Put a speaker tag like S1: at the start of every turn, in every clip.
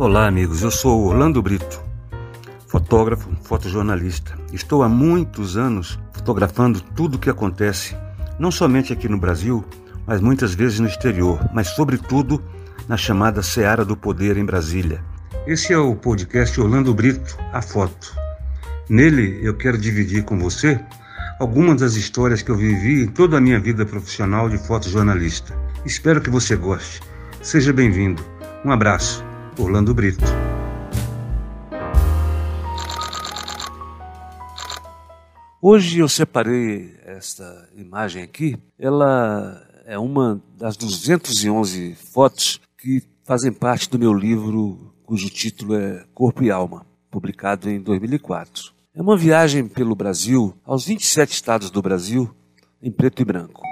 S1: Olá, amigos. Eu sou Orlando Brito, fotógrafo, fotojornalista. Estou há muitos anos fotografando tudo o que acontece, não somente aqui no Brasil, mas muitas vezes no exterior, mas sobretudo na chamada Seara do Poder em Brasília. Esse é o podcast Orlando Brito, a foto. Nele eu quero dividir com você algumas das histórias que eu vivi em toda a minha vida profissional de fotojornalista. Espero que você goste. Seja bem-vindo. Um abraço. Orlando Brito. Hoje eu separei esta imagem aqui. Ela é uma das 211 fotos que fazem parte do meu livro, cujo título é Corpo e Alma, publicado em 2004. É uma viagem pelo Brasil, aos 27 estados do Brasil, em preto e branco.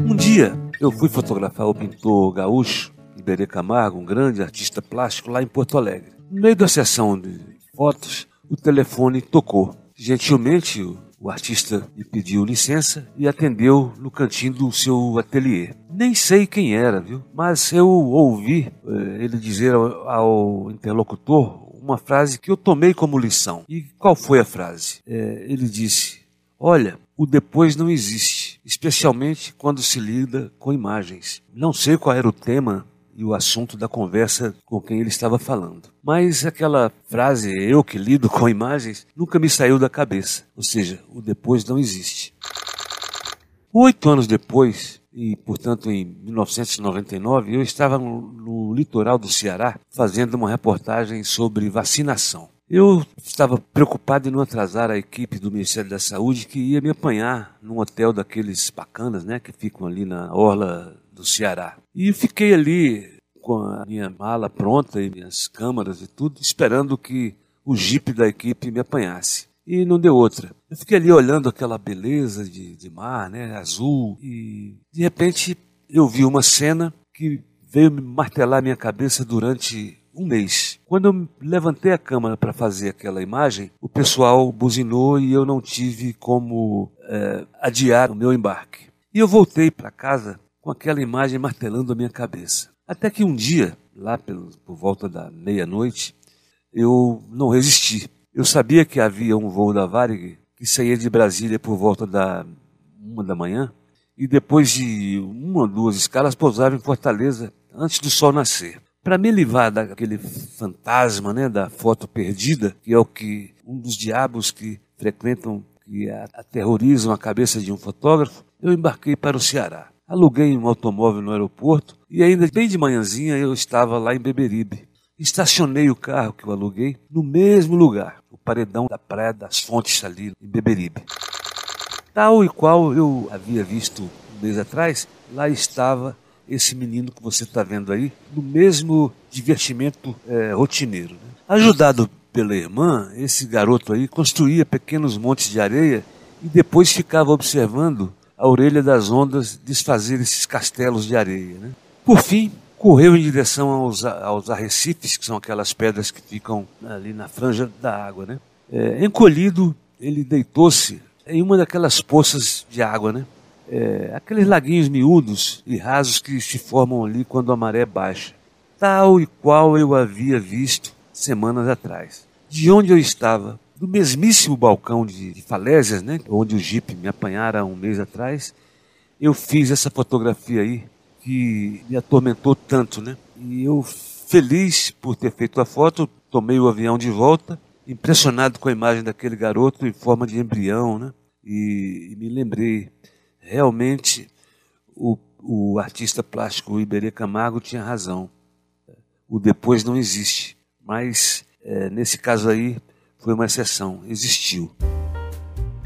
S1: Um dia eu fui fotografar o pintor gaúcho Iberê Camargo, um grande artista plástico, lá em Porto Alegre. No meio da sessão de fotos, o telefone tocou. Gentilmente, o artista me pediu licença e atendeu no cantinho do seu ateliê. Nem sei quem era, viu? Mas eu ouvi eh, ele dizer ao, interlocutor uma frase que eu tomei como lição. E qual foi a frase? Eh, ele disse: Olha, o depois não existe, especialmente quando se lida com imagens. Não sei qual era o tema e o assunto da conversa com quem ele estava falando. Mas aquela frase, eu que lido com imagens, nunca me saiu da cabeça. Ou seja, o depois não existe. Oito anos depois, e portanto em 1999, eu estava no, litoral do Ceará fazendo uma reportagem sobre vacinação. Eu estava preocupado em não atrasar a equipe do Ministério da Saúde que ia me apanhar num hotel daqueles bacanas, né, que ficam ali na orla do Ceará. E fiquei ali com a minha mala pronta e minhas câmaras e tudo, esperando que o jipe da equipe me apanhasse. E não deu outra. Eu fiquei ali olhando aquela beleza de, de mar, né, azul, e de repente eu vi uma cena que veio me martelar minha cabeça durante um mês. Quando eu levantei a câmera para fazer aquela imagem, o pessoal buzinou e eu não tive como é, adiar o meu embarque. E eu voltei para casa com aquela imagem martelando a minha cabeça. Até que um dia, lá pelo, por volta da meia-noite, eu não resisti. Eu sabia que havia um voo da Varig que saía de Brasília por volta da uma da manhã e depois de uma ou duas escalas pousava em Fortaleza antes do sol nascer. Para me livrar daquele fantasma né, da foto perdida, que é o que um dos diabos que frequentam, que aterrorizam a cabeça de um fotógrafo, eu embarquei para o Ceará. Aluguei um automóvel no aeroporto e ainda bem de manhãzinha eu estava lá em Beberibe. Estacionei o carro que eu aluguei no mesmo lugar, o paredão da Praia das Fontes ali em Beberibe. Tal e qual eu havia visto um mês atrás, lá estava esse menino que você está vendo aí no mesmo divertimento é, rotineiro. Né? Ajudado pela irmã, esse garoto aí construía pequenos montes de areia e depois ficava observando a orelha das ondas desfazer esses castelos de areia. Né? Por fim, correu em direção aos, aos arrecifes, que são aquelas pedras que ficam ali na franja da água. Né? É, encolhido, ele deitou-se em uma daquelas poças de água, né? É, aqueles laguinhos miúdos e rasos que se formam ali quando a maré baixa, tal e qual eu havia visto semanas atrás. De onde eu estava, do mesmíssimo balcão de, de falésias, né, onde o Jeep me apanhara um mês atrás, eu fiz essa fotografia aí que me atormentou tanto, né? E eu, feliz por ter feito a foto, tomei o avião de volta, impressionado com a imagem daquele garoto em forma de embrião, né? E, e me lembrei realmente o, o artista plástico Iberê Camargo tinha razão. O depois não existe. Mas é, nesse caso aí foi uma exceção, existiu.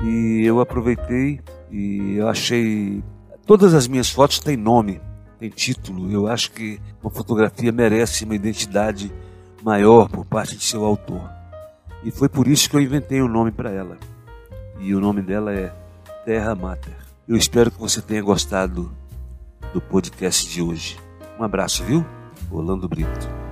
S1: E eu aproveitei e eu achei. Todas as minhas fotos têm nome, têm título. Eu acho que uma fotografia merece uma identidade maior por parte de seu autor. E foi por isso que eu inventei o um nome para ela. E o nome dela é Terra Mater. Eu espero que você tenha gostado do podcast de hoje. Um abraço, viu? Orlando Brito.